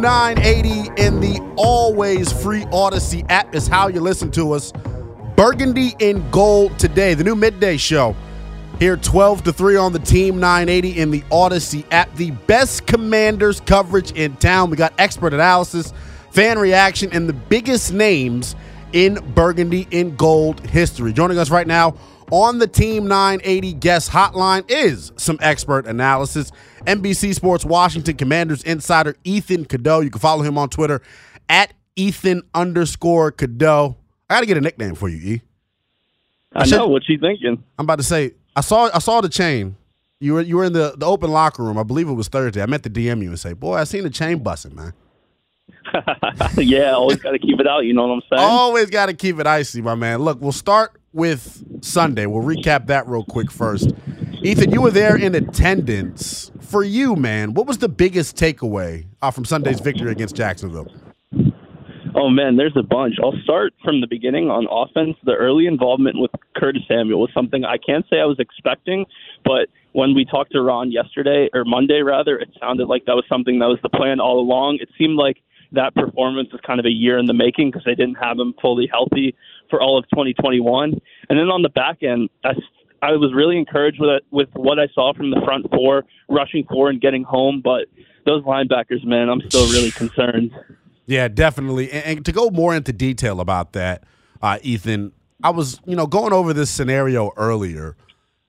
980 in the always free Audacy app is how you listen to us. Burgundy in gold today, the new midday show. Here 12 to 3 on the Team 980 in the Audacy app. The best commanders coverage in town. We got expert analysis, fan reaction, and the biggest names in Burgundy in gold history. Joining us right now on the Team 980 guest hotline is some expert analysis. NBC Sports Washington Commanders insider Ethan Cadeaux. You can follow him on Twitter at Ethan underscore Cadeaux. I got to get a nickname for you, E. I, should- know what you thinking. I'm about to say I saw I saw the chain. You were you were in the, the open locker room. I believe it was Thursday. I meant to DM you and say, "Boy, I seen the chain busting, man." yeah, always got to keep it out. You know what I'm saying? Always got to keep it icy, my man. Look, we'll start with Sunday. We'll recap that real quick first. Ethan, you were there in attendance. For you, man, what was the biggest takeaway uh, from Sunday's victory against Jacksonville? Oh man, there's a bunch. I'll start from the beginning on offense. The early involvement with Curtis Samuel was something I can't say I was expecting, but when we talked to Ron yesterday or Monday rather, it sounded like that was something that was the plan all along. It seemed like that performance was kind of a year in the making because they didn't have him fully healthy for all of 2021. And then on the back end, I, I was really encouraged with with what I saw from the front four, rushing four and getting home. But those linebackers, man, I'm still really concerned. Yeah, definitely. And, and to go more into detail about that, uh, Ethan, I was, you know, going over this scenario earlier.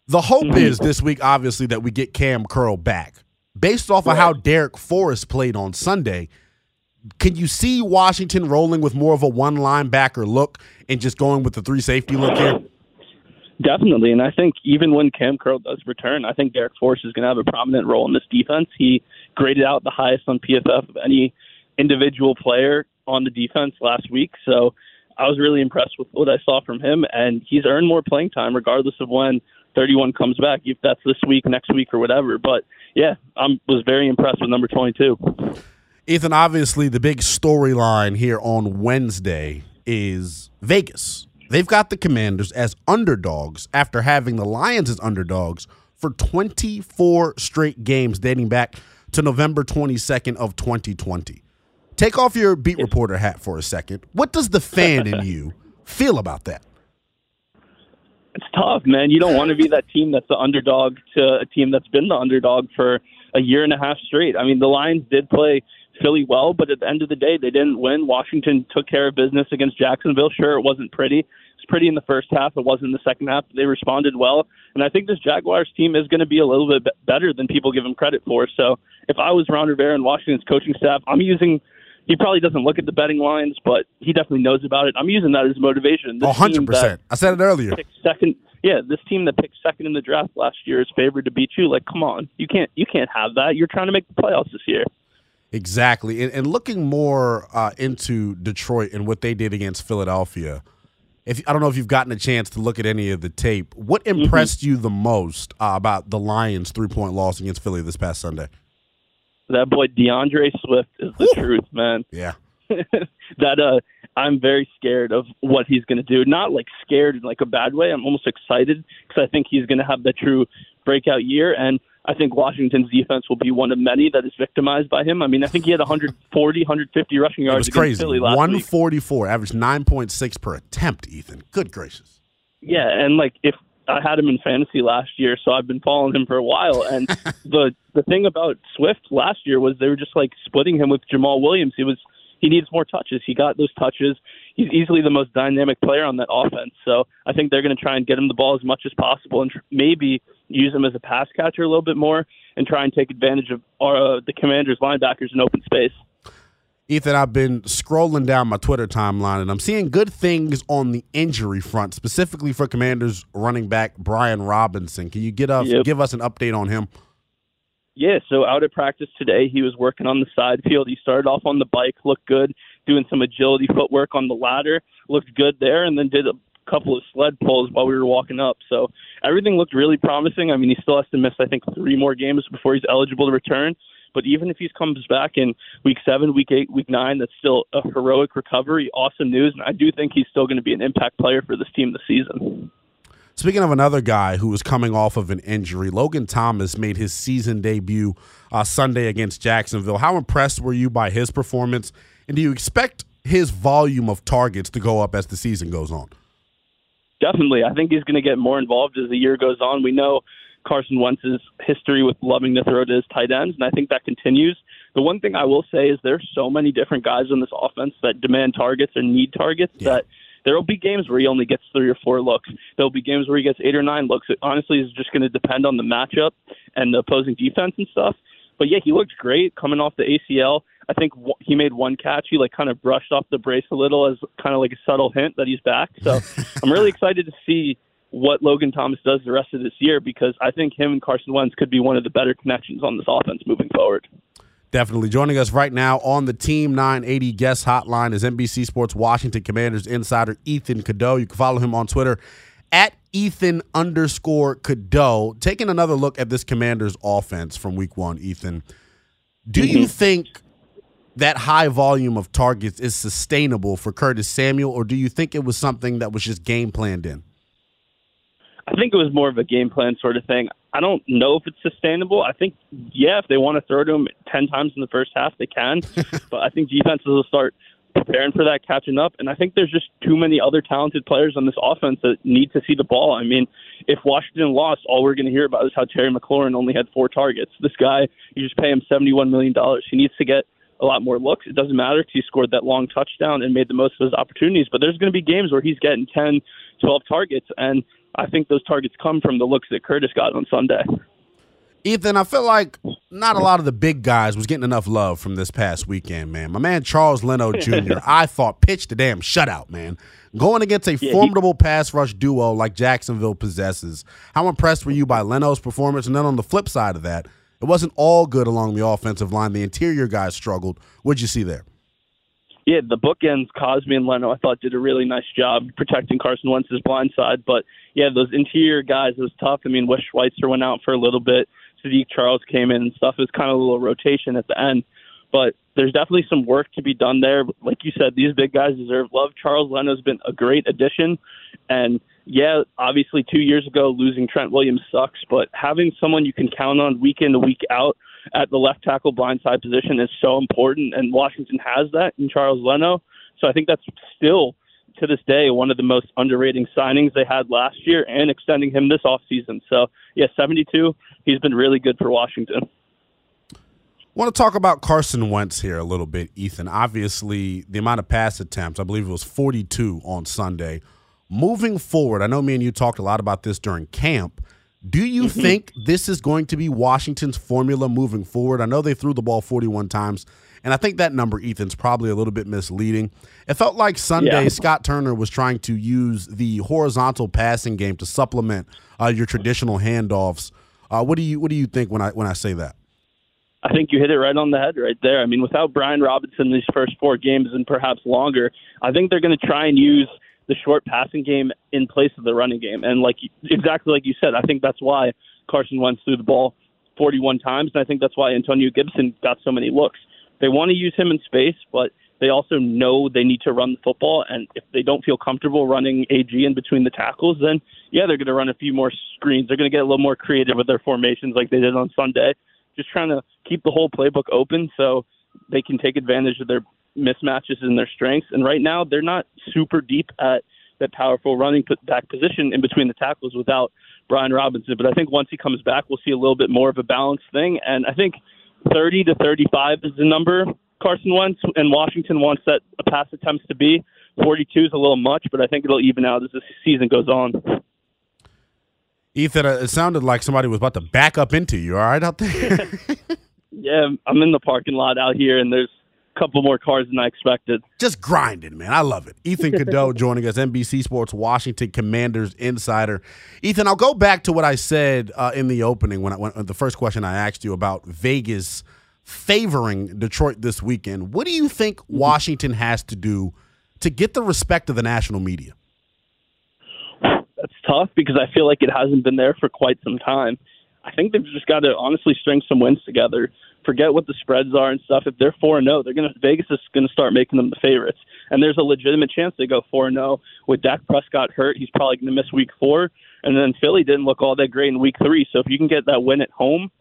The hope is this week, obviously, that we get Cam Curl back. Based off of how Darrick Forrest played on Sunday, can you see Washington rolling with more of a one linebacker look and just going with the three safety look here? Definitely, and I think even when Cam Curl does return, I think Darrick Forrest is going to have a prominent role in this defense. He graded out the highest on PFF of any individual player on the defense last week, so I was really impressed with what I saw from him, and he's earned more playing time regardless of when 31 comes back, if that's this week, next week, or whatever. But yeah, I was very impressed with number 22. Ethan, obviously, the big storyline here on Wednesday is Vegas. They've got the Commanders as underdogs after having the Lions as underdogs for 24 straight games dating back to November 22nd of 2020. Take off your beat reporter hat for a second. What does the fan in you feel about that? It's tough, man. You don't want to be that team that's the underdog to a team that's been the underdog for a year and a half straight. I mean, the Lions did play Philly well, but at the end of the day, they didn't win. Washington took care of business against Jacksonville. Sure, it wasn't pretty. It was pretty in the first half. It wasn't in the second half. They responded well, and I think this Jaguars team is going to be a little bit better than people give them credit for. So, if I was Ron Rivera and Washington's coaching staff, I'm using. He probably doesn't look at the betting lines, but he definitely knows about it. I'm using that as motivation. This Oh, 100%. I said it earlier. second. Yeah, this team that picked second in the draft last year is favored to beat you. Like, come on, you can't you can't have that. You're trying to make the playoffs this year. Exactly. And, and looking more uh, into Detroit and what they did against Philadelphia, if I don't know if you've gotten a chance to look at any of the tape, what impressed you the most uh, about the Lions' three point loss against Philly this past Sunday? That boy D'Andre Swift is the truth, man. Yeah. that uh I'm very scared of what he's going to do. Not like scared in like a bad way. I'm almost excited because I think he's going to have the true breakout year. And I think Washington's defense will be one of many that is victimized by him. I mean, I think he had 140, 150 rushing yards. It was crazy. Philly last 144, week. average 9.6 per attempt, Ethan. Good gracious. Yeah, and like if I had him in fantasy last year, so I've been following him for a while. And the the thing about Swift last year was they were just like splitting him with Jamaal Williams. He was he needs more touches. He got those touches. He's easily the most dynamic player on that offense. So I think they're going to try and get him the ball as much as possible and tr- maybe use him as a pass catcher a little bit more and try and take advantage of uh, the Commanders' linebackers in open space. Ethan, I've been scrolling down my Twitter timeline and I'm seeing good things on the injury front, specifically for Commanders running back Brian Robinson. Can you get us yep. give us an update on him? Yeah, so out at practice today, he was working on the side field. He started off on the bike, looked good, doing some agility footwork on the ladder, looked good there, and then did a couple of sled pulls while we were walking up. So everything looked really promising. I mean, he still has to miss, I think, three more games before he's eligible to return. But even if he comes back in week seven, week eight, week nine, that's still a heroic recovery. Awesome news. And I do think he's still going to be an impact player for this team this season. Speaking of another guy who was coming off of an injury, Logan Thomas made his season debut uh, Sunday against Jacksonville. How impressed were you by his performance? And do you expect his volume of targets to go up as the season goes on? Definitely. I think he's going to get more involved as the year goes on. We know Carson Wentz's history with loving to throw to his tight ends, and I think that continues. The one thing I will say is there's so many different guys in this offense that demand targets and need targets yeah. that there will be games where he only gets three or four looks. There'll be games where he gets eight or nine looks. It honestly is just going to depend on the matchup and the opposing defense and stuff. But yeah, he looked great coming off the ACL. I think he made one catch. He like kind of brushed off the brace a little as kind of like a subtle hint that he's back. So I'm really excited to see what Logan Thomas does the rest of this year because I think him and Carson Wentz could be one of the better connections on this offense moving forward. Definitely. Joining us right now on the Team 980 guest hotline is NBC Sports Washington Commanders insider Ethan Cadeaux. You can follow him on Twitter at Ethan underscore Cadeaux. Taking another look at this Commanders offense from week one, Ethan, do you mm-hmm. think that high volume of targets is sustainable for Curtis Samuel, or do you think it was something that was just game planned in? I think it was more of a game plan sort of thing. I don't know if it's sustainable. I think, yeah, if they want to throw to him 10 times in the first half, they can. but I think defenses will start preparing for that, catching up. And I think there's just too many other talented players on this offense that need to see the ball. I mean, if Washington lost, all we're going to hear about is how Terry McLaurin only had four targets. This guy, you just pay him $71 million. He needs to get a lot more looks. It doesn't matter if he scored that long touchdown and made the most of his opportunities, but there's going to be games where he's getting 10, 12 targets. And I think those targets come from the looks that Curtis got on Sunday. Ethan, I feel like not a lot of the big guys was getting enough love from this past weekend, man. My man Charles Leno Jr., I thought pitched a damn shutout, man. Going against a yeah, formidable he, pass rush duo like Jacksonville possesses. How impressed were you by Leno's performance? And then on the flip side of that, it wasn't all good along the offensive line. The interior guys struggled. What'd you see there? Yeah, the bookends, Cosmi and Leno, I thought did a really nice job protecting Carson Wentz's blind side. But yeah, those interior guys it was tough. I mean, Wes Schweitzer went out for a little bit. Saahdiq Charles came in and stuff. It was kind of a little rotation at the end. But there's definitely some work to be done there. Like you said, these big guys deserve love. Charles Leno's been a great addition. And yeah, obviously two years ago losing Trent Williams sucks, but having someone you can count on week in and week out – at the left tackle blindside position is so important, and Washington has that in Charles Leno. So I think that's still to this day one of the most underrated signings they had last year, and extending him this offseason. So yeah, 72. He's been really good for Washington. I want to talk about Carson Wentz here a little bit, Ethan. Obviously, the amount of pass attempts, I believe it was 42 on Sunday. Moving forward, I know me and you talked a lot about this during camp. Do you mm-hmm. think this is going to be Washington's formula moving forward? I know they threw the ball 41 times, and I think that number, Ethan's probably a little bit misleading. It felt like Sunday, yeah. Scott Turner was trying to use the horizontal passing game to supplement uh, your traditional handoffs. Uh, what do you What do you think when I when I say that? I think you hit it right on the head right there. I mean, without Brian Robinson these first four games and perhaps longer, I think they're going to try and use the short passing game in place of the running game. And like exactly like you said, I think that's why Carson Wentz threw the ball 41 times, and I think that's why Antonio Gibson got so many looks. They want to use him in space, but they also know they need to run the football. And if they don't feel comfortable running AG in between the tackles, then yeah, they're going to run a few more screens. They're going to get a little more creative with their formations like they did on Sunday. Just trying to keep the whole playbook open so they can take advantage of their mismatches in their strengths. And right now, they're not super deep at that powerful running back position in between the tackles without Brian Robinson. But I think once he comes back, we'll see a little bit more of a balanced thing. And I think 30 to 35 is the number Carson Wentz and Washington wants that a pass attempts to be. 42 is a little much, but I think it'll even out as the season goes on. Ethan, uh, it sounded like somebody was about to back up into you. All right out there? yeah, I'm in the parking lot out here, and there's couple more cars than I expected. Just grinding, man. I love it. Ethan Cadeaux joining us, NBC Sports Washington Commanders insider. Ethan, I'll go back to what I said uh, in the opening when, I, when the first question I asked you about Vegas favoring Detroit this weekend. What do you think mm-hmm. Washington has to do to get the respect of the national media? That's tough because I feel like it hasn't been there for quite some time. I think they've just got to honestly string some wins together. Forget what the spreads are and stuff. If they're four and zero, they're gonna Vegas is gonna start making them the favorites, and there's a legitimate chance they go four and zero. With Dak Prescott hurt, he's probably gonna miss week four, and then Philly didn't look all that great in week three. So if you can get that win at home,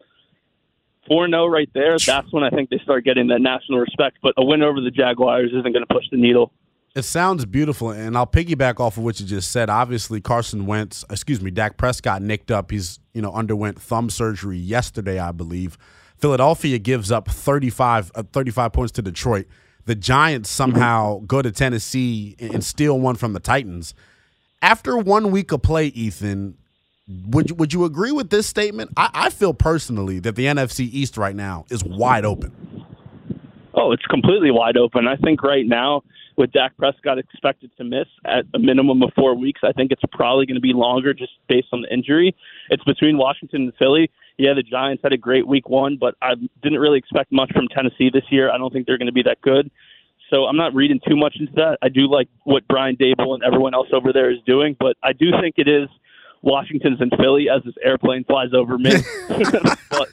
four zero oh right there, that's when I think they start getting that national respect. But a win over the Jaguars isn't to push the needle. It sounds beautiful, and I'll piggyback off of what you just said. Obviously, Carson Wentz, excuse me, Dak Prescott nicked up. He's you know underwent thumb surgery yesterday, I believe. Philadelphia gives up 35, uh, 35 points to Detroit. The Giants somehow go to Tennessee and steal one from the Titans. After one week of play, Ethan, would you, would you agree with this statement? I, I feel personally that the NFC East right now is wide open. Oh, it's completely wide open. I think right now with Dak Prescott expected to miss at a minimum of four weeks. I think it's probably going to be longer just based on the injury. It's between Washington and Philly. Yeah, the Giants had a great week one, but I didn't really expect much from Tennessee this year. I don't think they're going to be that good. So I'm not reading too much into that. I do like what Brian Daboll and everyone else over there is doing, but I do think it is Washington's in Philly as this airplane flies over me. but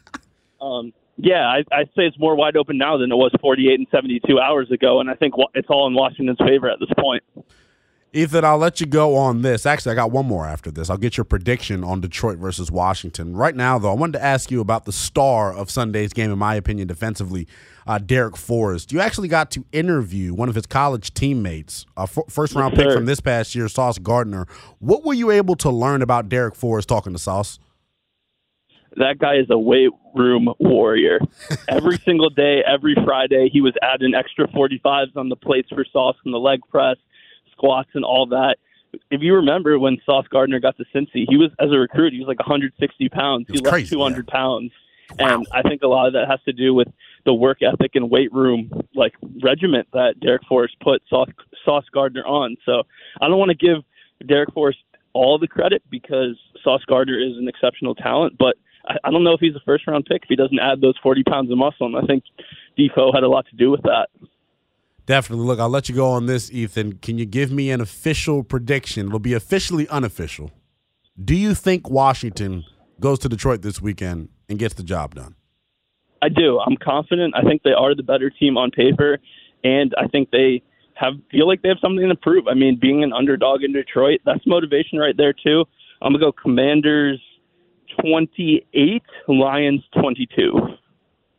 um, yeah, I, I'd say it's more wide open now than it was 48 and 72 hours ago, and I think it's all in Washington's favor at this point. Ethan, I'll let you go on this. Actually, I got one more after this. I'll get your prediction on Detroit versus Washington. Right now, though, I wanted to ask you about the star of Sunday's game, in my opinion, defensively, uh, Darrick Forrest. You actually got to interview one of his college teammates, a f- first round pick from this past year, Sauce Gardner. What were you able to learn about Darrick Forrest talking to Sauce? That guy is a weight room warrior. every single day, every Friday, he was adding extra 45s on the plates for Sauce and the leg press squats and all that. If you remember when Sauce Gardner got to Cincy, he was as a recruit, he was like 160 pounds. He left crazy, 200 yeah. pounds, wow. and I think a lot of that has to do with the work ethic and weight room like regiment that Darrick Forrest put Sauce, Sauce Gardner on. So I don't want to give Darrick Forrest all the credit because Sauce Gardner is an exceptional talent, but I, I don't know if he's a first round pick if he doesn't add those 40 pounds of muscle. And I think Defoe had a lot to do with that. Definitely. Look, I'll let you go on this, Ethan. Can you give me an official prediction? It'll be officially unofficial. Do you think Washington goes to Detroit this weekend and gets the job done? I do. I'm confident. I think they are the better team on paper, and I think they have feel like they have something to prove. I mean, being an underdog in Detroit, that's motivation right there too. I'm gonna go Commanders 28, Lions 22.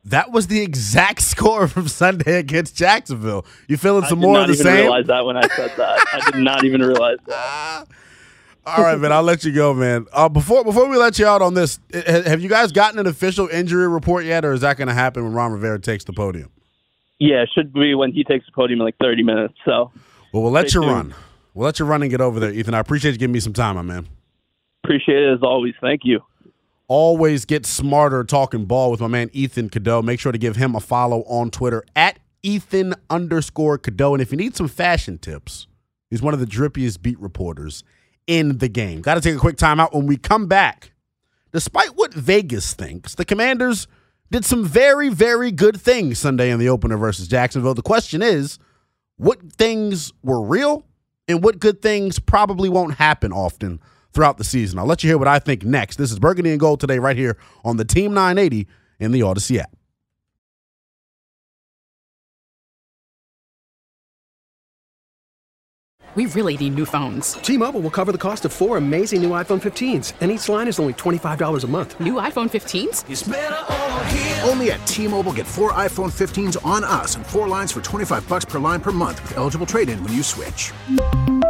That was the exact score from Sunday against Jacksonville. You feeling some more of the same? I did not even realize that when I said that. I did not even realize that. All right, man. I'll let you go, man. Uh, before before we let you out on this, have you guys gotten an official injury report yet, or is that going to happen when Ron Rivera takes the podium? Yeah, it should be when he takes the podium in like thirty minutes. So, well, we'll let you tuned. run. We'll let you run and get over there, Ethan. I appreciate you giving me some time, my man. Appreciate it as always. Thank you always get smarter talking ball with my man Ethan Cadeaux. Make sure to give him a follow on Twitter at Ethan underscore Cadeaux. And if you need some fashion tips, he's one of the drippiest beat reporters in the game. Got to take a quick timeout. when we come back. Despite what Vegas thinks, the Commanders did some very, very good things Sunday in the opener versus Jacksonville. The question is, what things were real and what good things probably won't happen often throughout the season. I'll let you hear what I think next. This is Burgundy and Gold today, right here on the Team 980 in the Audacy app. We really need new phones. T-Mobile will cover the cost of four amazing new iPhone 15s, and each line is only $25 a month. New iPhone 15s? Only at T-Mobile get four iPhone 15s on us and four lines for 25 bucks per line per month with eligible trade-in when you switch.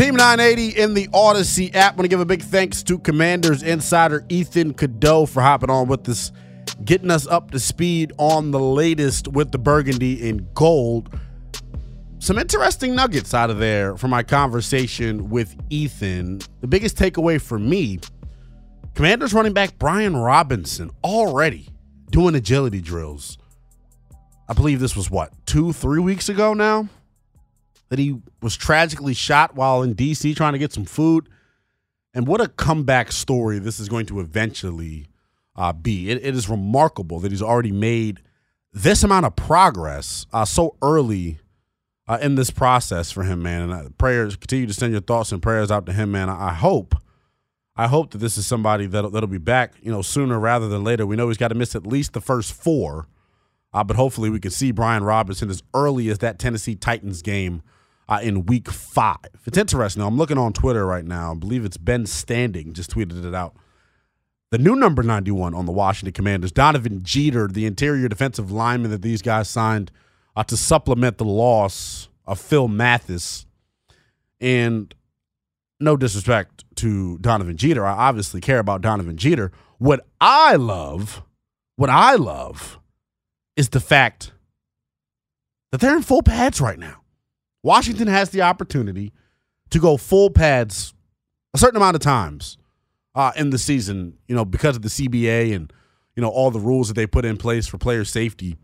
Team 980 in the Audacy app. Want to give a big thanks to Commanders insider Ethan Cadeau for hopping on with us, getting us up to speed on the latest with the burgundy in gold. Some interesting nuggets out of there from my conversation with Ethan. The biggest takeaway for me Commanders running back Brian Robinson already doing agility drills. I believe this was what, two, three weeks ago now? That he was tragically shot while in DC trying to get some food. And what a comeback story this is going to eventually uh, be. It, it is remarkable that he's already made this amount of progress uh, so early uh, in this process for him, man. And uh, prayers continue to send your thoughts and prayers out to him, man. I, I hope, I hope that this is somebody that'll, that'll be back, you know, sooner rather than later. We know he's got to miss at least the first four, uh, but hopefully we can see Brian Robinson as early as that Tennessee Titans game uh, in week five. It's interesting. I'm looking on Twitter right now. I believe it's Ben Standig just tweeted it out. The new number 91 on the Washington Commanders, Donovan Jeter, the interior defensive lineman that these guys signed uh, to supplement the loss of Phil Mathis. And no disrespect to Donovan Jeter. I obviously care about Donovan Jeter. What I love, what I love is the fact that they're in full pads right now. Washington has the opportunity to go full pads a certain amount of times uh, in the season, you know, because of the CBA and, you know, all the rules that they put in place for player safety.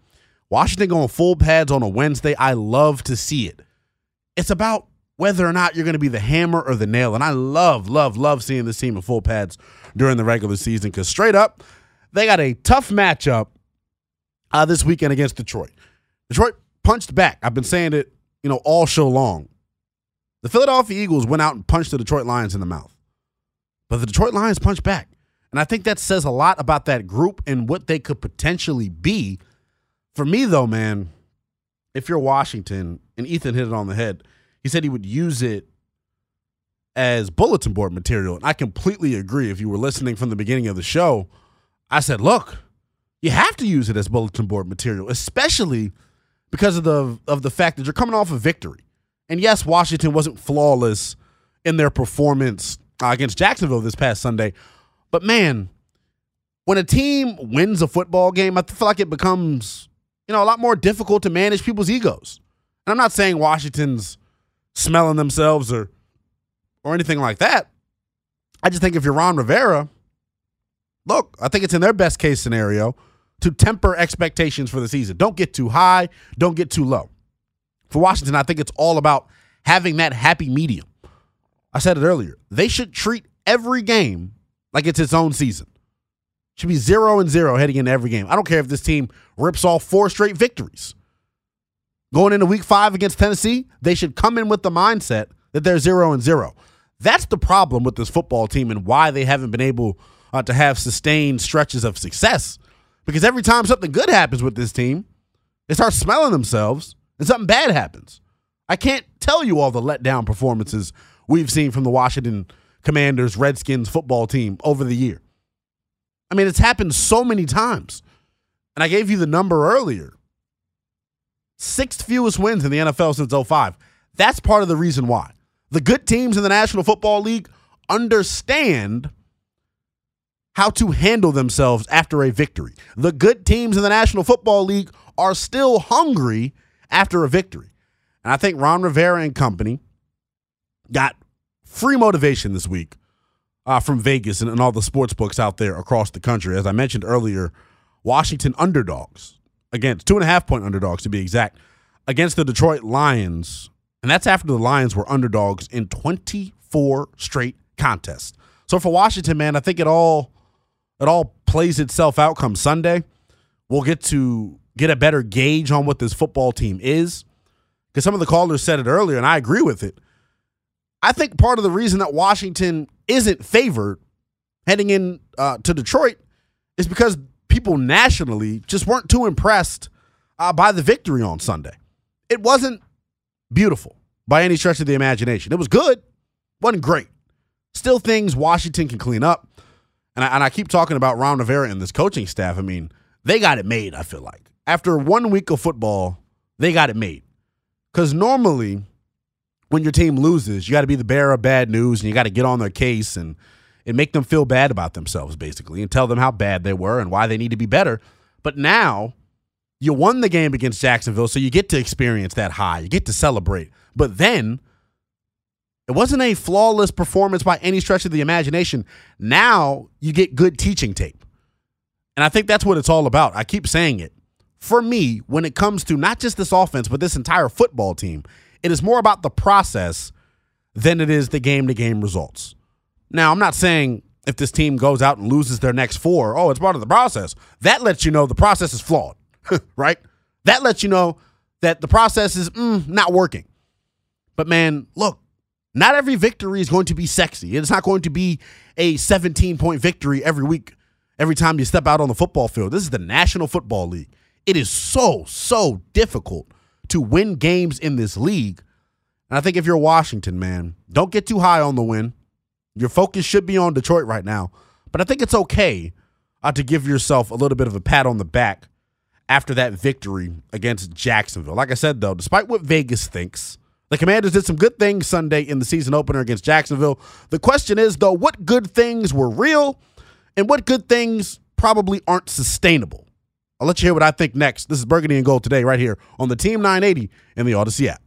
Washington going full pads on a Wednesday, I love to see it. It's about whether or not you're going to be the hammer or the nail. And I love, love, love seeing this team in full pads during the regular season because straight up, they got a tough matchup uh, this weekend against Detroit. Detroit punched back. I've been saying it you know, all show long. The Philadelphia Eagles went out and punched the Detroit Lions in the mouth. But the Detroit Lions punched back. And I think that says a lot about that group and what they could potentially be. For me, though, man, if you're Washington, and Ethan hit it on the head, he said he would use it as bulletin board material. And I completely agree. If you were listening from the beginning of the show, I said, look, you have to use it as bulletin board material, especially – because of the of the fact that you're coming off a victory. And yes, Washington wasn't flawless in their performance uh, against Jacksonville this past Sunday, but man, when a team wins a football game, I feel like it becomes you know a lot more difficult to manage people's egos. And I'm not saying Washington's smelling themselves or or anything like that. I just think if you're Ron Rivera, look, I think it's in their best case scenario to temper expectations for the season. Don't get too high, don't get too low. For Washington, I think it's all about having that happy medium. I said it earlier. They should treat every game like it's its own season. Should be zero and zero heading into every game. I don't care if this team rips off four straight victories. Going into week five against Tennessee, they should come in with the mindset that they're zero and zero. That's the problem with this football team and why they haven't been able uh, to have sustained stretches of success because every time something good happens with this team, they start smelling themselves and something bad happens. I can't tell you all the letdown performances we've seen from the Washington Commanders Redskins football team over the year. I mean, it's happened so many times. And I gave you the number earlier. sixth fewest wins in the NFL since 05. That's part of the reason why. The good teams in the National Football League understand how to handle themselves after a victory. The good teams in the National Football League are still hungry after a victory. And I think Ron Rivera and company got free motivation this week uh, from Vegas and, and all the sports books out there across the country. As I mentioned earlier, Washington underdogs against two and a half point underdogs to be exact against the Detroit Lions. And that's after the Lions were underdogs in 24 straight contests. So for Washington, man, I think it all it all plays itself out come Sunday. We'll get to get a better gauge on what this football team is. Because some of the callers said it earlier, and I agree with it. I think part of the reason that Washington isn't favored heading in uh, to Detroit is because people nationally just weren't too impressed uh, by the victory on Sunday. It wasn't beautiful by any stretch of the imagination. It was good, wasn't great. Still things Washington can clean up. And I, and I keep talking about Ron Rivera and this coaching staff. I mean, they got it made, I feel like. After one week of football, they got it made. Because normally, when your team loses, you got to be the bearer of bad news and you got to get on their case and, and make them feel bad about themselves, basically, and tell them how bad they were and why they need to be better. But now, you won the game against Jacksonville, so you get to experience that high. You get to celebrate. But then, it wasn't a flawless performance by any stretch of the imagination. Now, you get good teaching tape. And I think that's what it's all about. I keep saying it. For me, when it comes to not just this offense, but this entire football team, it is more about the process than it is the game to game results. Now, I'm not saying if this team goes out and loses their next four, oh, it's part of the process. That lets you know the process is flawed, right? That lets you know that the process is mm, not working. But man, look, not every victory is going to be sexy. It's not going to be a 17 point victory every week, every time you step out on the football field. This is the National Football League. It is so, so difficult to win games in this league. And I think if you're Washington, man, don't get too high on the win. Your focus should be on Detroit right now. But I think it's okay uh, to give yourself a little bit of a pat on the back after that victory against Jacksonville. Like I said, though, despite what Vegas thinks, the Commanders did some good things Sunday in the season opener against Jacksonville. The question is, though, what good things were real and what good things probably aren't sustainable? I'll let you hear what I think next. This is Burgundy and Gold today, right here on the Team 980 in the Audacy app.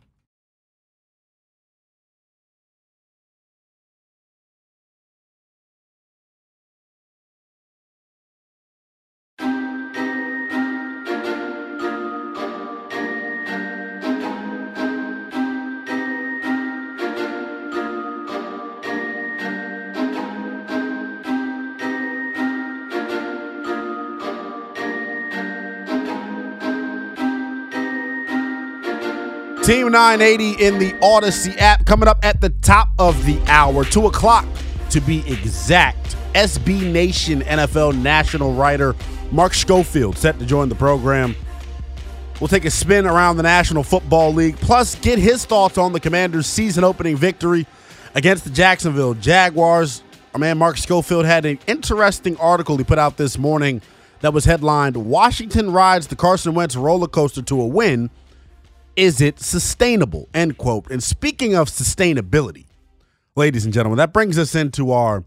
Team 980 in the Audacy app coming up at the top of the hour, 2 o'clock to be exact. SB Nation NFL national writer Mark Schofield set to join the program. We'll take a spin around the National Football League, plus get his thoughts on the Commanders' season opening victory against the Jacksonville Jaguars. Our man Mark Schofield had an interesting article he put out this morning that was headlined Washington rides the Carson Wentz roller coaster to a win is it sustainable? End quote. And speaking of sustainability, ladies and gentlemen, that brings us into our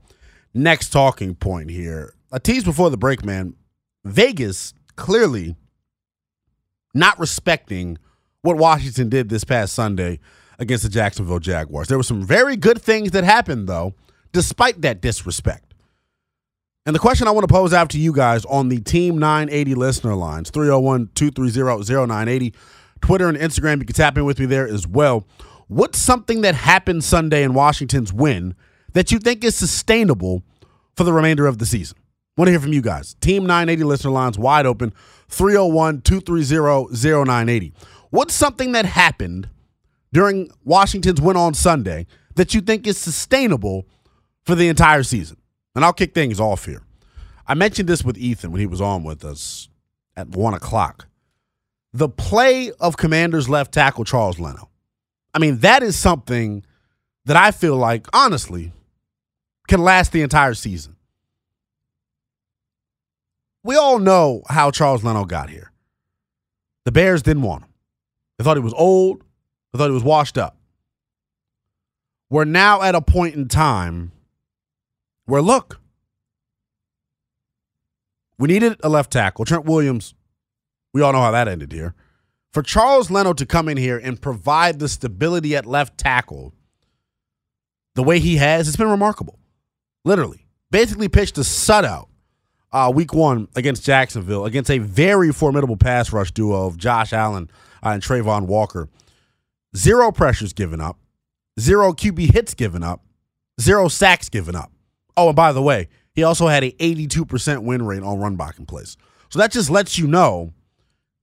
next talking point here. A tease before the break, man. Vegas clearly not respecting what Washington did this past Sunday against the Jacksonville Jaguars. There were some very good things that happened, though, despite that disrespect. And the question I want to pose out to you guys on the Team 980 listener lines 301 230 0980 Twitter and Instagram. You can tap in with me there as well. What's something that happened Sunday in Washington's win that you think is sustainable for the remainder of the season? Want to hear from you guys. Team 980 listener lines wide open 301 230 0980. What's something that happened during Washington's win on Sunday that you think is sustainable for the entire season? And I'll kick things off here. I mentioned this with Ethan when he was on with us at one o'clock the play of Commanders left tackle Charles Leno. I mean, that is something that I feel like, honestly, can last the entire season. We all know how Charles Leno got here. The Bears didn't want him. They thought he was old. They thought he was washed up. We're now at a point in time where, look, we needed a left tackle. Trent Williams, we all know how that ended here. For Charles Leno to come in here and provide the stability at left tackle the way he has, it's been remarkable. Literally. Basically pitched a shutout uh, week one against Jacksonville against a very formidable pass rush duo of Josh Allen uh, and Travon Walker. Zero pressures given up, zero QB hits given up, zero sacks given up. Oh, and by the way, he also had a 82% win rate on run blocking plays. So that just lets you know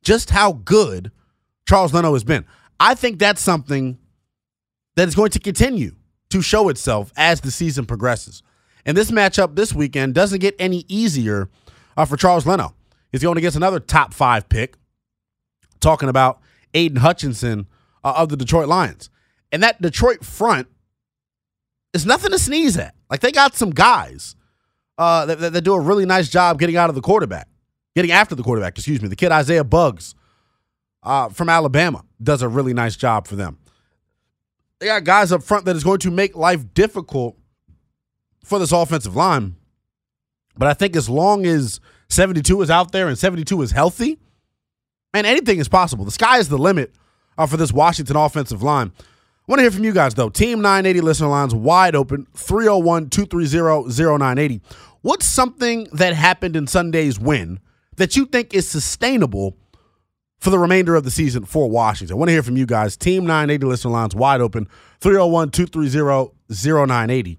just how good Charles Leno has been. I think that's something that is going to continue to show itself as the season progresses. And this matchup this weekend doesn't get any easier uh, for Charles Leno. He's going against another top five pick, talking about Aidan Hutchinson uh, of the Detroit Lions. And that Detroit front is nothing to sneeze at. Like they got some guys uh, that, that, that, do a really nice job getting out of the quarterback, getting after the quarterback, excuse me. The kid Isaiah Buggs uh, from Alabama does a really nice job for them. They got guys up front that is going to make life difficult for this offensive line. But I think as long as 72 is out there and 72 is healthy, man, anything is possible. The sky is the limit uh, for this Washington offensive line. I want to hear from you guys, though. Team 980 listener lines wide open 301 230 0980. What's something that happened in Sunday's win that you think is sustainable for the remainder of the season for Washington? I want to hear from you guys. Team 980 listener lines wide open 301 230 0980.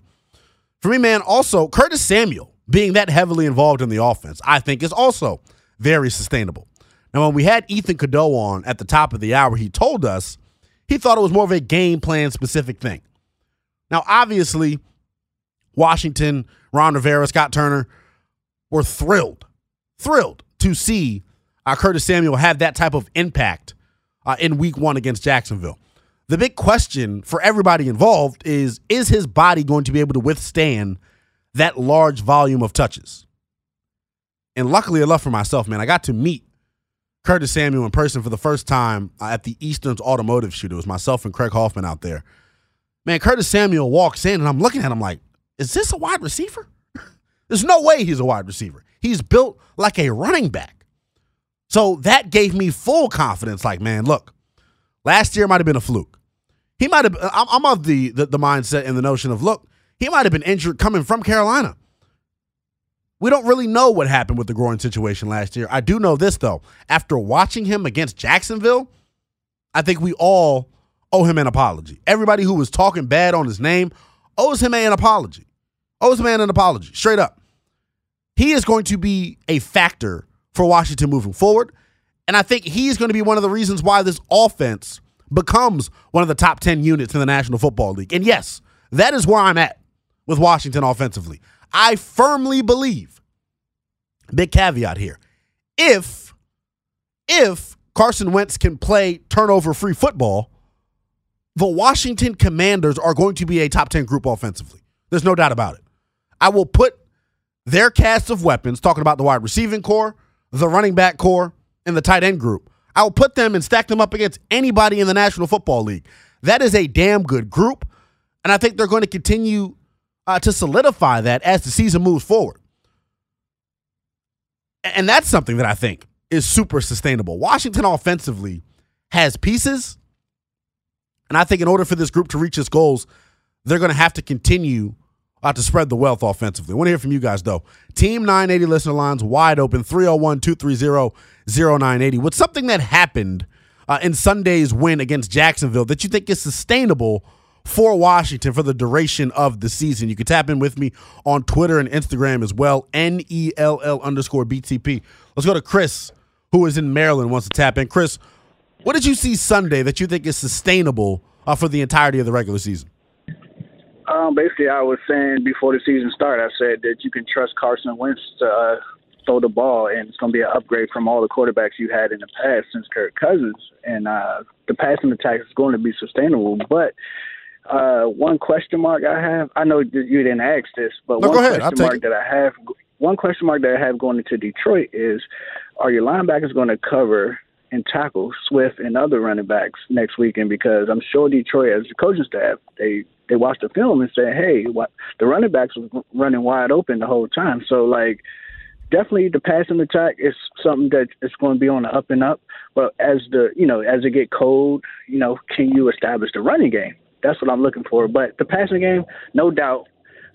For me, man, also Curtis Samuel being that heavily involved in the offense, I think is also very sustainable. Now, when we had Ethan Cadeaux on at the top of the hour, he told us he thought it was more of a game plan specific thing. Now, obviously, Washington, Ron Rivera, Scott Turner were thrilled, thrilled to see uh, Curtis Samuel have that type of impact uh, in week one against Jacksonville. The big question for everybody involved is is his body going to be able to withstand that large volume of touches? And luckily enough for myself, man, I got to meet Curtis Samuel in person for the first time uh, at the Eastern's Automotive Shoot. It was myself and Craig Hoffman out there. Man, Curtis Samuel walks in and I'm looking at him like, is this a wide receiver? There's no way he's a wide receiver. He's built like a running back. So that gave me full confidence. Like, man, look, last year might have been a fluke. He might have. I'm of the, the the mindset and the notion of look, he might have been injured coming from Carolina. We don't really know what happened with the groin situation last year. I do know this though. After watching him against Jacksonville, I think we all owe him an apology. Everybody who was talking bad on his name owes him an apology. Owes him an apology, straight up. He is going to be a factor for Washington moving forward. And I think he's going to be one of the reasons why this offense becomes one of the top 10 units in the National Football League. And yes, that is where I'm at with Washington offensively. I firmly believe, big caveat here, if if Carson Wentz can play turnover free football, the Washington Commanders are going to be a top 10 group offensively. There's no doubt about it. I will put their cast of weapons, talking about the wide receiving core, the running back core, and the tight end group, I'll put them and stack them up against anybody in the National Football League. That is a damn good group. And I think they're going to continue uh, to solidify that as the season moves forward. And that's something that I think is super sustainable. Washington offensively has pieces. And I think in order for this group to reach its goals, they're going to have to continue uh, to spread the wealth offensively. I want to hear from you guys, though. Team 980 listener lines wide open 301 230 0980. What's something that happened uh, in Sunday's win against Jacksonville that you think is sustainable for Washington for the duration of the season? You can tap in with me on Twitter and Instagram as well, N E L L underscore BTP. Let's go to Chris, who is in Maryland, wants to tap in. Chris, what did you see Sunday that you think is sustainable uh, for the entirety of the regular season? Um, basically, I was saying before the season started, I said that you can trust Carson Wentz to uh, throw the ball, and it's going to be an upgrade from all the quarterbacks you had in the past since Kirk Cousins. And uh, the passing attack is going to be sustainable. But uh, one question mark I have, I know you didn't ask this, but no, one question mark it. that I have, one question mark that I have going into Detroit is, are your linebackers going to cover and tackle Swift and other running backs next weekend because I'm sure Detroit, as the coaching staff, they they watched the film and said, "Hey, what the running backs was running wide open the whole time." So like, definitely the passing attack is something that is going to be on the up and up. But as the you know as it get cold, you know, can you establish the running game? That's what I'm looking for. But the passing game, no doubt.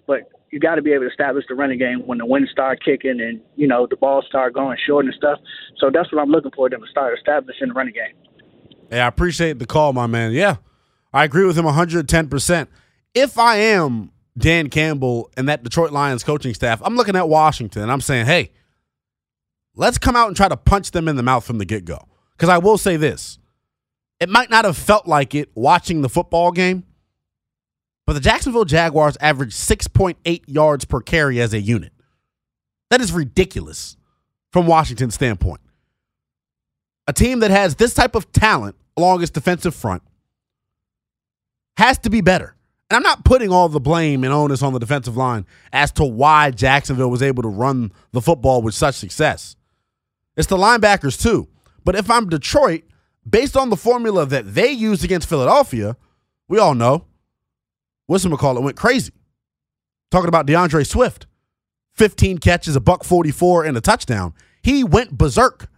But you got to be able to establish the running game when the wind start kicking and you know the ball start going short and stuff. So that's what I'm looking for them to start establishing the running game. Hey, I appreciate the call, my man. Yeah, I agree with him 110. percent If I am Dan Campbell and that Detroit Lions coaching staff, I'm looking at Washington and I'm saying, hey, let's come out and try to punch them in the mouth from the get go. Because I will say this. It might not have felt like it watching the football game, but the Jacksonville Jaguars averaged 6.8 yards per carry as a unit. That is ridiculous from Washington's standpoint. A team that has this type of talent along its defensive front has to be better. And I'm not putting all the blame and onus on the defensive line as to why Jacksonville was able to run the football with such success. It's the linebackers, too. But if I'm Detroit, based on the formula that they used against Philadelphia, we all know what's call it went crazy. Talking about D'Andre Swift, 15 catches, a buck 44, and a touchdown. He went berserk.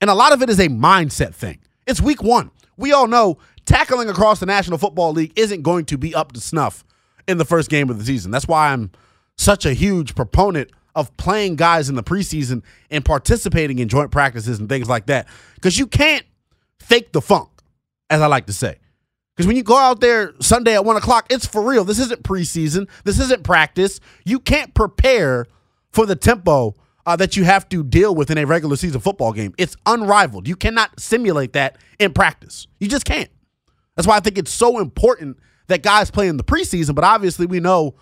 And a lot of it is a mindset thing. It's week one. We all know tackling across the National Football League isn't going to be up to snuff in the first game of the season. That's why I'm such a huge proponent of playing guys in the preseason and participating in joint practices and things like that. Because you can't fake the funk, as I like to say. Because when you go out there Sunday at one o'clock, it's for real. This isn't preseason. This isn't practice. You can't prepare for the tempo uh, that you have to deal with in a regular season football game. It's unrivaled. You cannot simulate that in practice. You just can't. That's why I think it's so important that guys play in the preseason. But obviously, we know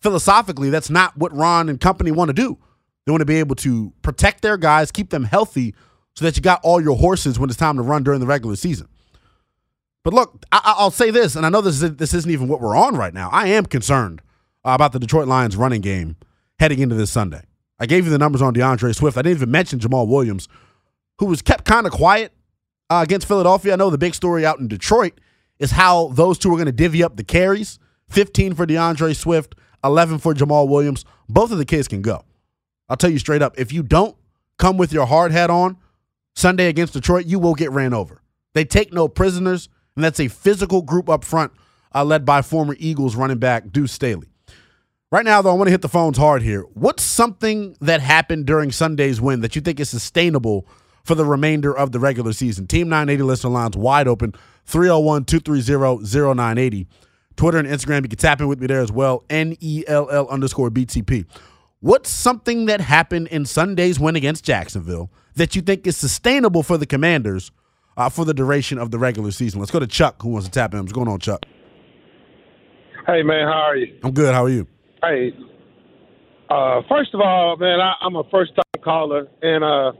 philosophically that's not what Ron and company want to do. They want to be able to protect their guys, keep them healthy, so that you got all your horses when it's time to run during the regular season. But look, I, will say this, and I know this is this isn't even what we're on right now. I am concerned about the Detroit Lions running game heading into this Sunday. I gave you the numbers on D'Andre Swift. I didn't even mention Jamaal Williams, who was kept kind of quiet uh, against Philadelphia. I know the big story out in Detroit is how those two are going to divvy up the carries 15 for D'Andre Swift, 11 for Jamaal Williams. Both of the kids can go. I'll tell you straight up if you don't come with your hard hat on Sunday against Detroit, you will get ran over. They take no prisoners and that's a physical group up front uh, led by former Eagles running back Deuce Staley. Right now, though, I want to hit the phones hard here. What's something that happened during Sunday's win that you think is sustainable for the remainder of the regular season? Team 980 listener lines wide open 301 230 0980. Twitter and Instagram, you can tap in with me there as well. N E L L underscore BTP. What's something that happened in Sunday's win against Jacksonville that you think is sustainable for the Commanders uh, for the duration of the regular season. Let's go to Chuck, who wants to tap in. What's going on, Chuck? Hey, man, how are you? I'm good. How are you? Hey, uh, first of all, man, I, am a first time caller, and uh,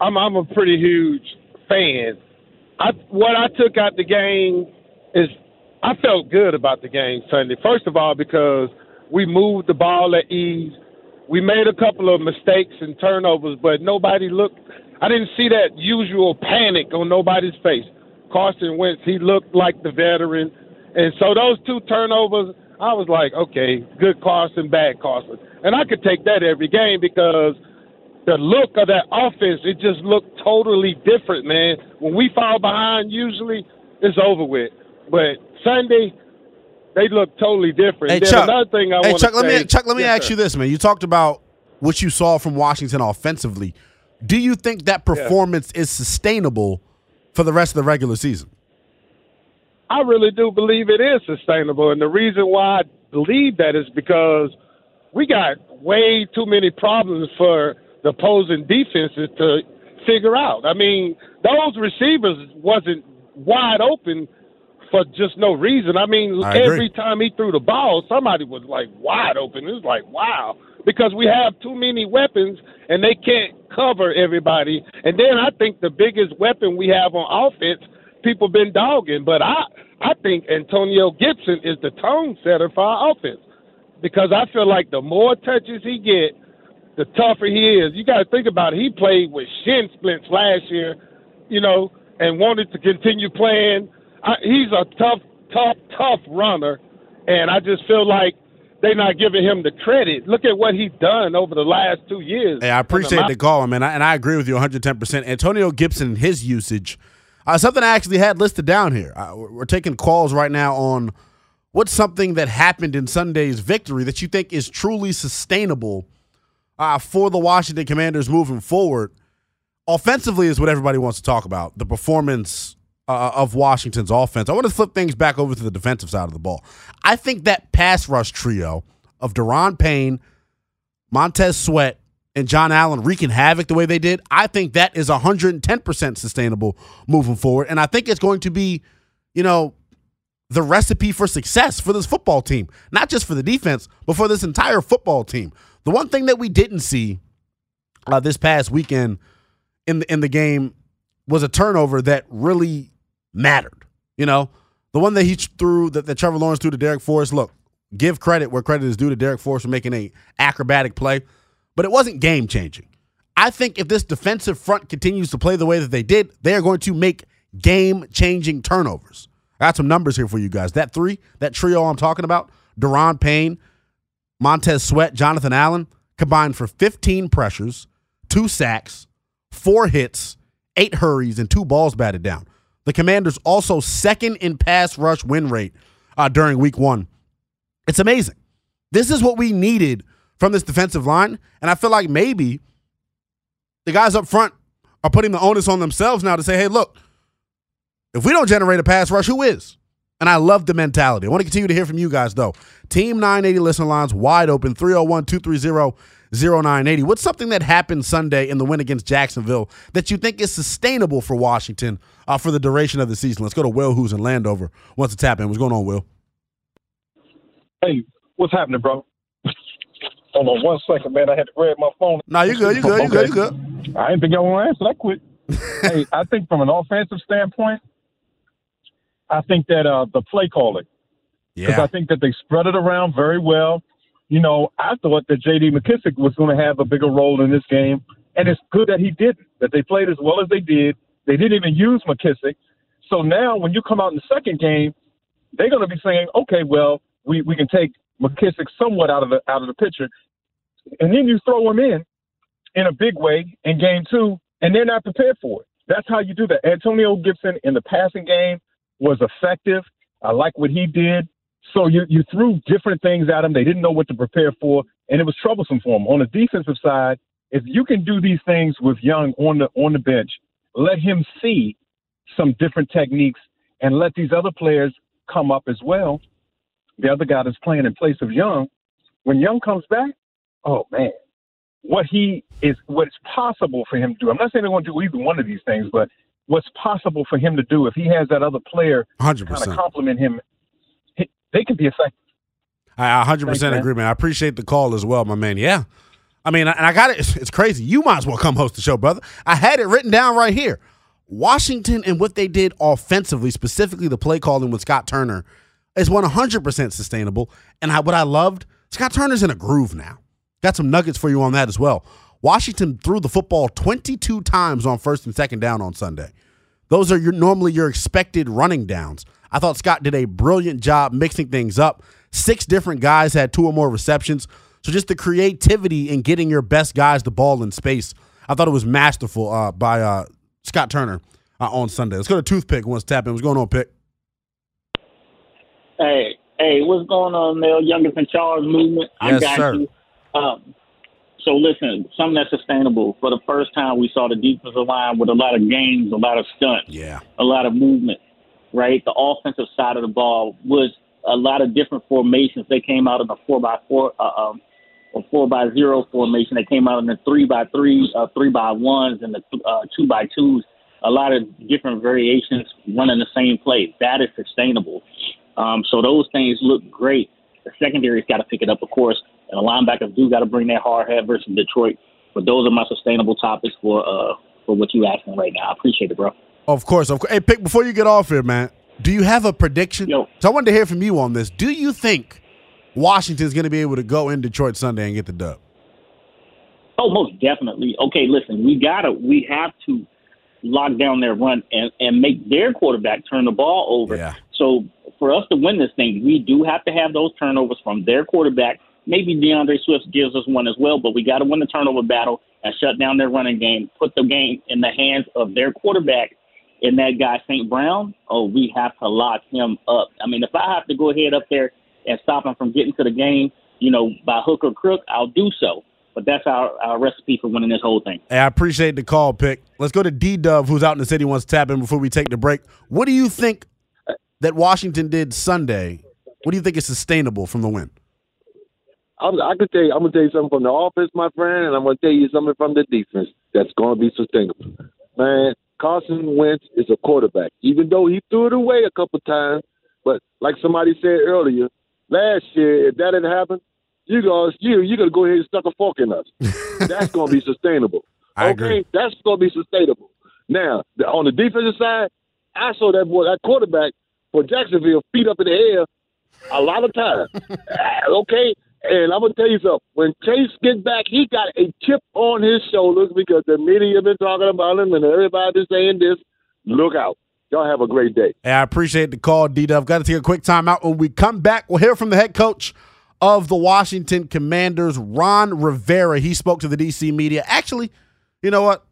I'm, I'm a pretty huge fan. I, what I took out the game is I felt good about the game Sunday. First of all, because we moved the ball at ease. We made a couple of mistakes and turnovers, but nobody looked I didn't see that usual panic on nobody's face. Carson Wentz, he looked like the veteran. And so those two turnovers, I was like, okay, good Carson, bad Carson. And I could take that every game because the look of that offense, it just looked totally different, man. When we fall behind, usually it's over with. But Sunday, they look totally different. Hey, Chuck, another thing I hey, Chuck, let me Chuck, let me yes, ask sir. you this, man. You talked about what you saw from Washington offensively. Do you think that performance yeah. is sustainable for the rest of the regular season? I really do believe it is sustainable. And the reason why I believe that is because we got way too many problems for the opposing defenses to figure out. I mean, those receivers wasn't wide open for just no reason. I mean, I every time he threw the ball, somebody was like wide open. It was like, wow because we have too many weapons and they can't cover everybody. And then I think the biggest weapon we have on offense, people been dogging, but I I think Antonio Gibson is the tone setter for our offense because I feel like the more touches he get, the tougher he is. You got to think about it. He played with shin splints last year you know, and wanted to continue playing. I, he's a tough, tough, tough runner, and I just feel like they're not giving him the credit. Look at what he's done over the last two years. Hey, I appreciate the call, man, and I agree with you 110%. Antonio Gibson, his usage, uh, something I actually had listed down here. Uh, we're taking calls right now on what's something that happened in Sunday's victory that you think is truly sustainable uh, for the Washington Commanders moving forward. Offensively is what everybody wants to talk about. The performance uh, of Washington's offense. I want to flip things back over to the defensive side of the ball. I think that pass rush trio of Daron Payne, Montez Sweat, and John Allen wreaking havoc the way they did, I think that is 110% sustainable moving forward. And I think it's going to be, you know, the recipe for success for this football team, not just for the defense, but for this entire football team. The one thing that we didn't see uh, this past weekend in the, in the game was a turnover that really mattered. You know, the one that he threw that, that Trevor Lawrence threw to Darrick Forrest. Look, give credit where credit is due to Darrick Forrest for making a acrobatic play, but it wasn't game changing. I think if this defensive front continues to play the way that they did, they are going to make game changing turnovers. I got some numbers here for you guys. That three, that trio I'm talking about, Daron Payne, Montez Sweat, Jonathan Allen, combined for 15 pressures, two sacks, four hits, eight hurries, and two balls batted down. The Commanders also second in pass rush win rate uh, during week one. It's amazing. This is what we needed from this defensive line. And I feel like maybe the guys up front are putting the onus on themselves now to say, hey, look, if we don't generate a pass rush, who is? And I love the mentality. I want to continue to hear from you guys, though. Team 980 listener lines wide open 301 230 0980. What's something that happened Sunday in the win against Jacksonville that you think is sustainable for Washington uh, for the duration of the season? Let's go to Will, who's in Landover. Wants to tap in. What's going on, Will? Hey, what's happening, bro? Hold on one second, man. I had to grab my phone. No, you good. You good. You good. You good. I didn't think y'all want to answer that quick. hey, I think from an offensive standpoint, I think that uh, the play calling, because Yeah. I think that they spread it around very well. You know, I thought that J.D. McKissick was going to have a bigger role in this game, and it's good that he didn't. That they played as well as they did. They didn't even use McKissick. So now, when you come out in the second game, they're going to be saying, "Okay, well, we, we can take McKissick somewhat out of the out of the picture," and then you throw him in in a big way in game two, and they're not prepared for it. That's how you do that. Antonio Gibson in the passing game was effective. I like what he did. So you you threw different things at him. They didn't know what to prepare for, and it was troublesome for them. On the defensive side, if you can do these things with Young on the on the bench, let him see some different techniques, and let these other players come up as well. The other guy that's playing in place of Young, when Young comes back, oh man, what he is, what's possible for him to do. I'm not saying they're going to do either one of these things, but what's possible for him to do if he has that other player kind of 100%. compliment him, they can be effective. I 100% Thanks, man. agree, man. I appreciate the call as well, my man. Yeah. I mean, and I got it. It's, it's crazy. You might as well come host the show, brother. I had it written down right here. Washington and what they did offensively, specifically the play calling with Scott Turner, is 100% sustainable. And I, what I loved, Scott Turner's in a groove now. Got some nuggets for you on that as well. Washington threw the football 22 times on first and second down on Sunday. Those are your, normally your expected running downs. I thought Scott did a brilliant job mixing things up. Six different guys had two or more receptions. So just the creativity in getting your best guys the ball in space, I thought it was masterful uh, by uh, Scott Turner uh, on Sunday. Let's go to Toothpick once tap in. What's going on, Pick? Hey, hey, what's going on, Mel? Youngest in Charge movement. I Yes, got sir. you. Um, so listen, something that's sustainable. For the first time, we saw the defensive line with a lot of games, a lot of stunts, Yeah. a lot of movement. Right, the offensive side of the ball was a lot of different formations. They came out in a four by four, uh, um, a four by zero formation. They came out in the three by three, uh, three by ones, and the uh, two by twos. A lot of different variations running the same play. That is sustainable. Um, so those things look great. The secondary's got to pick it up, of course, and the linebackers do got to bring that hard head versus Detroit. But those are my sustainable topics for uh, for what you asking right now. I appreciate it, bro. Of course, of course. Hey, Pick, before you get off here, man, do you have a prediction? Yo. So I wanted to hear from you on this. Do you think Washington's going to be able to go in Detroit Sunday and get the dub? Oh, most definitely. Okay, listen, we gotta, we have to lock down their run and, and make their quarterback turn the ball over. Yeah. So for us to win this thing, we do have to have those turnovers from their quarterback. Maybe D'Andre Swift gives us one as well, but we got to win the turnover battle and shut down their running game, put the game in the hands of their quarterback and that guy St. Brown. Oh, we have to lock him up. I mean, if I have to go ahead up there and stop him from getting to the game, you know, by hook or crook, I'll do so. But that's our, our recipe for winning this whole thing. Hey, I appreciate the call, pick. Let's go to D Dove, who's out in the city, wants to tap in before we take the break. What do you think that Washington did Sunday? What do you think is sustainable from the win? I, I could tell you, I'm gonna tell you something from the offense, my friend, and I'm gonna tell you something from the defense that's gonna be sustainable. Man, Carson Wentz is a quarterback, even though he threw it away a couple times. But like somebody said earlier, last year, if that didn't happen, you guys, you you gonna go ahead and stuck a fork in us. that's gonna be sustainable. Okay, that's gonna be sustainable. Now, the, on the defensive side, I saw that boy, that quarterback for Jacksonville, feet up in the air a lot of times. Uh, okay, and I'm gonna tell you something. When Chase gets back, he got a chip on his shoulders because the media been talking about him and everybody been saying this. Look out. Y'all have a great day. Hey, I appreciate the call, D Dove. Got to take a quick time out. When we come back, we'll hear from the head coach of the Washington Commanders, Ron Rivera. He spoke to the DC media. Actually, you know what?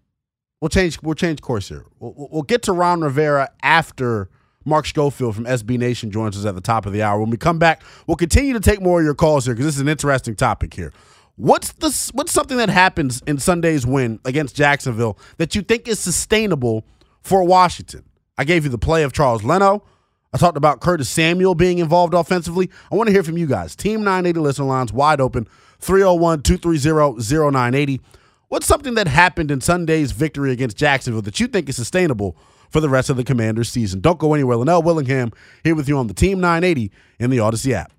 We'll change. We'll change course here. We'll, we'll get to Ron Rivera after Mark Schofield from SB Nation joins us at the top of the hour. When we come back, we'll continue to take more of your calls here because this is an interesting topic here. What's the what's something that happens in Sunday's win against Jacksonville that you think is sustainable for Washington? I gave you the play of Charles Leno. I talked about Curtis Samuel being involved offensively. I want to hear from you guys. Team 980 listener lines wide open 301 230 0980. What's something that happened in Sunday's victory against Jacksonville that you think is sustainable for the rest of the Commanders season? Don't go anywhere. Linnell Willingham here with you on the Team 980 in the Audacy app.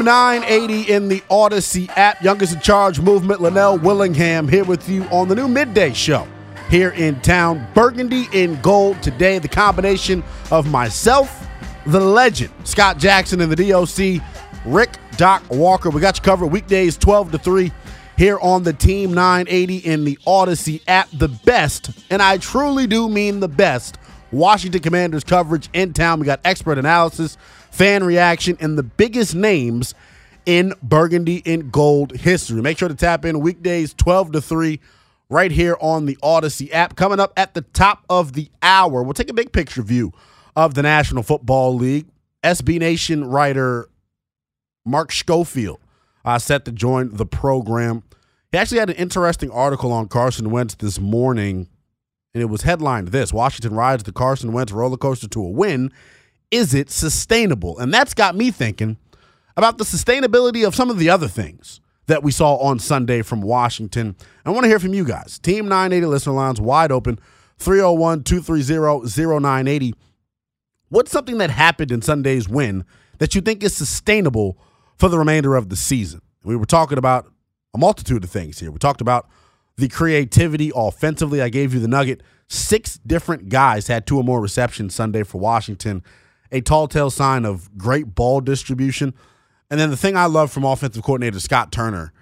Team 980 in the Audacy app. Youngest in charge movement, Linnell Willingham here with you on the new midday show here in town. Burgundy in gold today. The combination of myself, the legend, Scott Jackson and the DOC, Rick Doc Walker. We got you covered weekdays 12 to 3 here on the Team 980 in the Audacy app. The best, and I truly do mean the best, Washington Commanders coverage in town. We got expert analysis, fan reaction, and the biggest names in Burgundy in Gold history. Make sure to tap in weekdays 12 to 3 right here on the Audacy app. Coming up at the top of the hour, we'll take a big picture view of the National Football League. SB Nation writer Mark Schofield uh, set to join the program. He actually had an interesting article on Carson Wentz this morning, and it was headlined this Washington rides the Carson Wentz roller coaster to a win. Is it sustainable? And that's got me thinking about the sustainability of some of the other things that we saw on Sunday from Washington. I want to hear from you guys. Team 980 listener lines wide open 301 230 0980. What's something that happened in Sunday's win that you think is sustainable for the remainder of the season? We were talking about a multitude of things here. We talked about the creativity offensively. I gave you the nugget. Six different guys had two or more receptions Sunday for Washington, a tall tale sign of great ball distribution. And then the thing I love from offensive coordinator Scott Turner,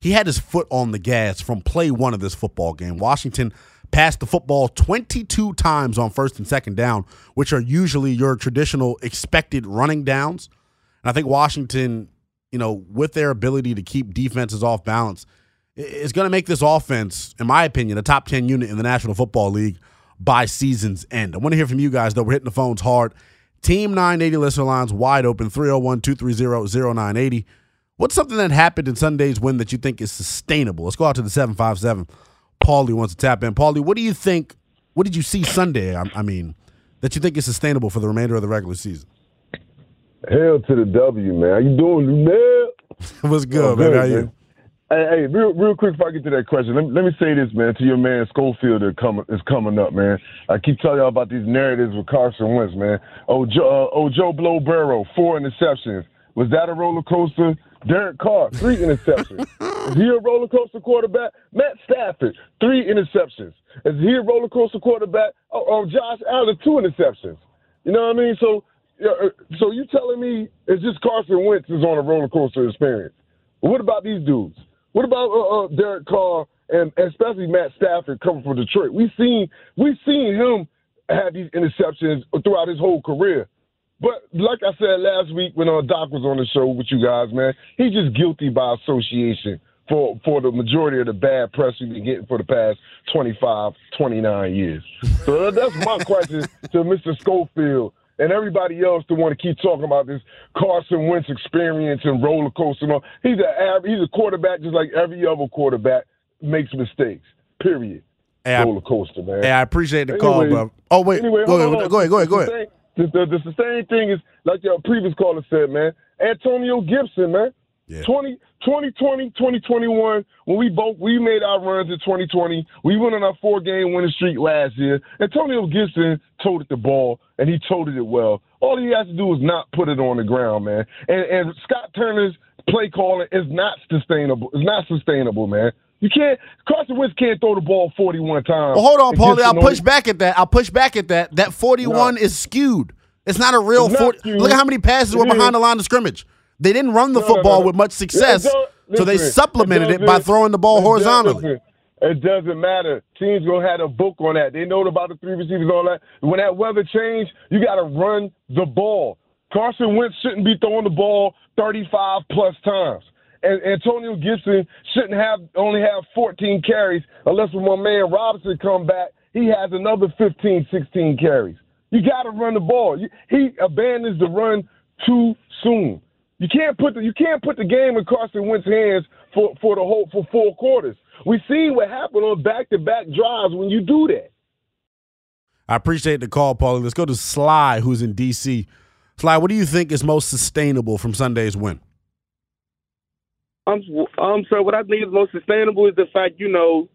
he had his foot on the gas from play one of this football game. Washington passed the football 22 times on first and second down, which are usually your traditional expected running downs. And I think Washington, you know, with their ability to keep defenses off balance, is going to make this offense, in my opinion, a top 10 unit in the National Football League by season's end. I want to hear from you guys, though. We're hitting the phones hard. Team 980 listener lines wide open 301 230 0980. What's something that happened in Sunday's win that you think is sustainable? Let's go out to the 757. Paulie wants to tap in. Paulie, what do you think? What did you see Sunday? I, I mean, that you think is sustainable for the remainder of the regular season? Hell to the W, man. How you doing, man? What's good, Oh, man? How you? Hey, hey, real, real quick before I get to that question, let let me say this, man, to your man Schofield that coming is coming up, man. I keep telling y'all about these narratives with Carson Wentz, man. Oh, Joe, uh, oh, Joe Blow Burrow, four interceptions. Was that a roller coaster? Derek Carr, three interceptions. Is he a roller coaster quarterback? Matt Stafford, three interceptions. Is he a roller coaster quarterback? Oh, oh Josh Allen, two interceptions. You know what I mean? So, uh, so you telling me it's just Carson Wentz is on a roller coaster experience? What about these dudes? What about uh, uh, Derek Carr and especially Matt Stafford coming from Detroit? We've seen we've seen him have these interceptions throughout his whole career. But like I said last week when uh, Doc was on the show with you guys, man, he's just guilty by association for for the majority of the bad press we've been getting for the past 25, 29 years. So that's my question to Mr. Schofield and everybody else to want to keep talking about this Carson Wentz experience and roller coaster. And all. He's a he's a quarterback just like every other quarterback makes mistakes. Period. Hey, roller coaster, man. Hey, I appreciate the call, bro. Oh wait, anyway, go, ahead, go ahead, go ahead, go ahead. The, the, the, the same thing is like your previous caller said, man. Antonio Gibson, man. Yeah. 20, 2020, 2021, when we both we made our runs in 2020, we went on our four game winning streak last year. Antonio Gibson toted the ball and he toted it well. All he has to do is not put it on the ground, man. And and Scott Turner's play calling is not sustainable. It's not sustainable, man. You can't. Carson Wentz can't throw the ball 41 times. Well, hold on, Paulie. I'll push back at that. I'll puch back at that. That 41 no. is skewed. It's not a real It's 40. skewed. Look at how many passes were It behind is. the line of scrimmage. They didn't run the No, no, football no. with much success, It so they supplemented it, by throwing the ball it horizontally. It doesn't matter. Teams gonna have a book on that. They know about the three receivers and all that. When that weather changed, you got to run the ball. Carson Wentz shouldn't be throwing the ball 35 plus times. And Antonio Gibson shouldn't have only have 14 carries unless when my man Robinson come back, he has another 15, 16 carries. You got to run the ball. He abandons the run too soon. You can't put the you can't put the game in Carson Wentz's hands for, for the whole for four quarters. We see what happened on back to back drives when you do that. I appreciate the call, Paulie. Let's go to Sly, who's in D.C. Sly, what do you think is most sustainable from Sunday's win? Um, um, so what I think is most sustainable is the fact, you know,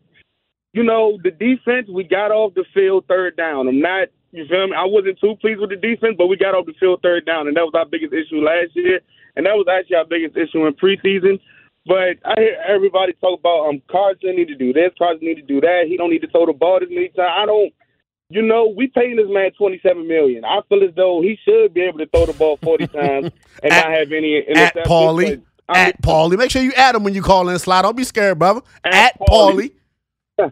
you know, the defense we got off the field third down. I'm not, you feel me? I wasn't too pleased with the defense, but we got off the field third down, and that was our biggest issue last year, and that was actually our biggest issue in preseason. But I hear everybody talk about um Carson need to do this, Carson need to do that. He don't need to throw the ball this many times. I don't. You know, we paying this man twenty seven million. I feel as though he should be able to throw the ball forty times and not have any At interceptions. Paulie. but I At Paulie. Make sure you add him when you call in, Sly. Don't be scared, brother. At, Paulie.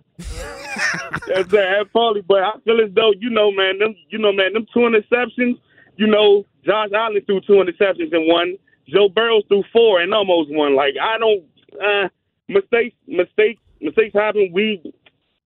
Yes, sir, at Paulie. But I feel as though you know, man, them, you know, man, them two interceptions. You know, Josh Allen threw two interceptions and one. Joe Burrow threw four and almost one. Like I don't uh, mistakes, mistakes, mistakes happen. We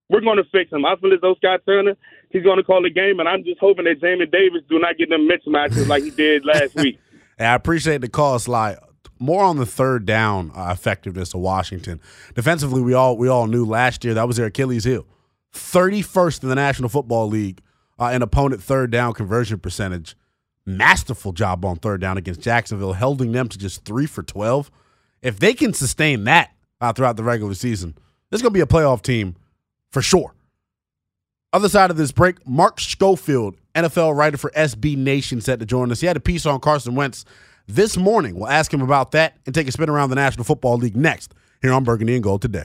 we're going to fix them. I feel as though Scott Turner, he's going to call the game, and I'm just hoping that Jamin Davis do not get them mismatches like he did last week. I appreciate the call, Sly. More on the third down uh, effectiveness of Washington. Defensively, we all we all knew last year that was their Achilles heel. Thirty first in the National Football League uh, in opponent third down conversion percentage. Masterful job on third down against Jacksonville, holding them to just three for twelve. If they can sustain that uh, throughout the regular season, this is going to be a playoff team for sure. Other side of this break, Mark Schofield, NFL writer for SB Nation, set to join us. He had a piece on Carson Wentz this morning. We'll ask him about that and take a spin around the National Football League next here on Burgundy and Gold today.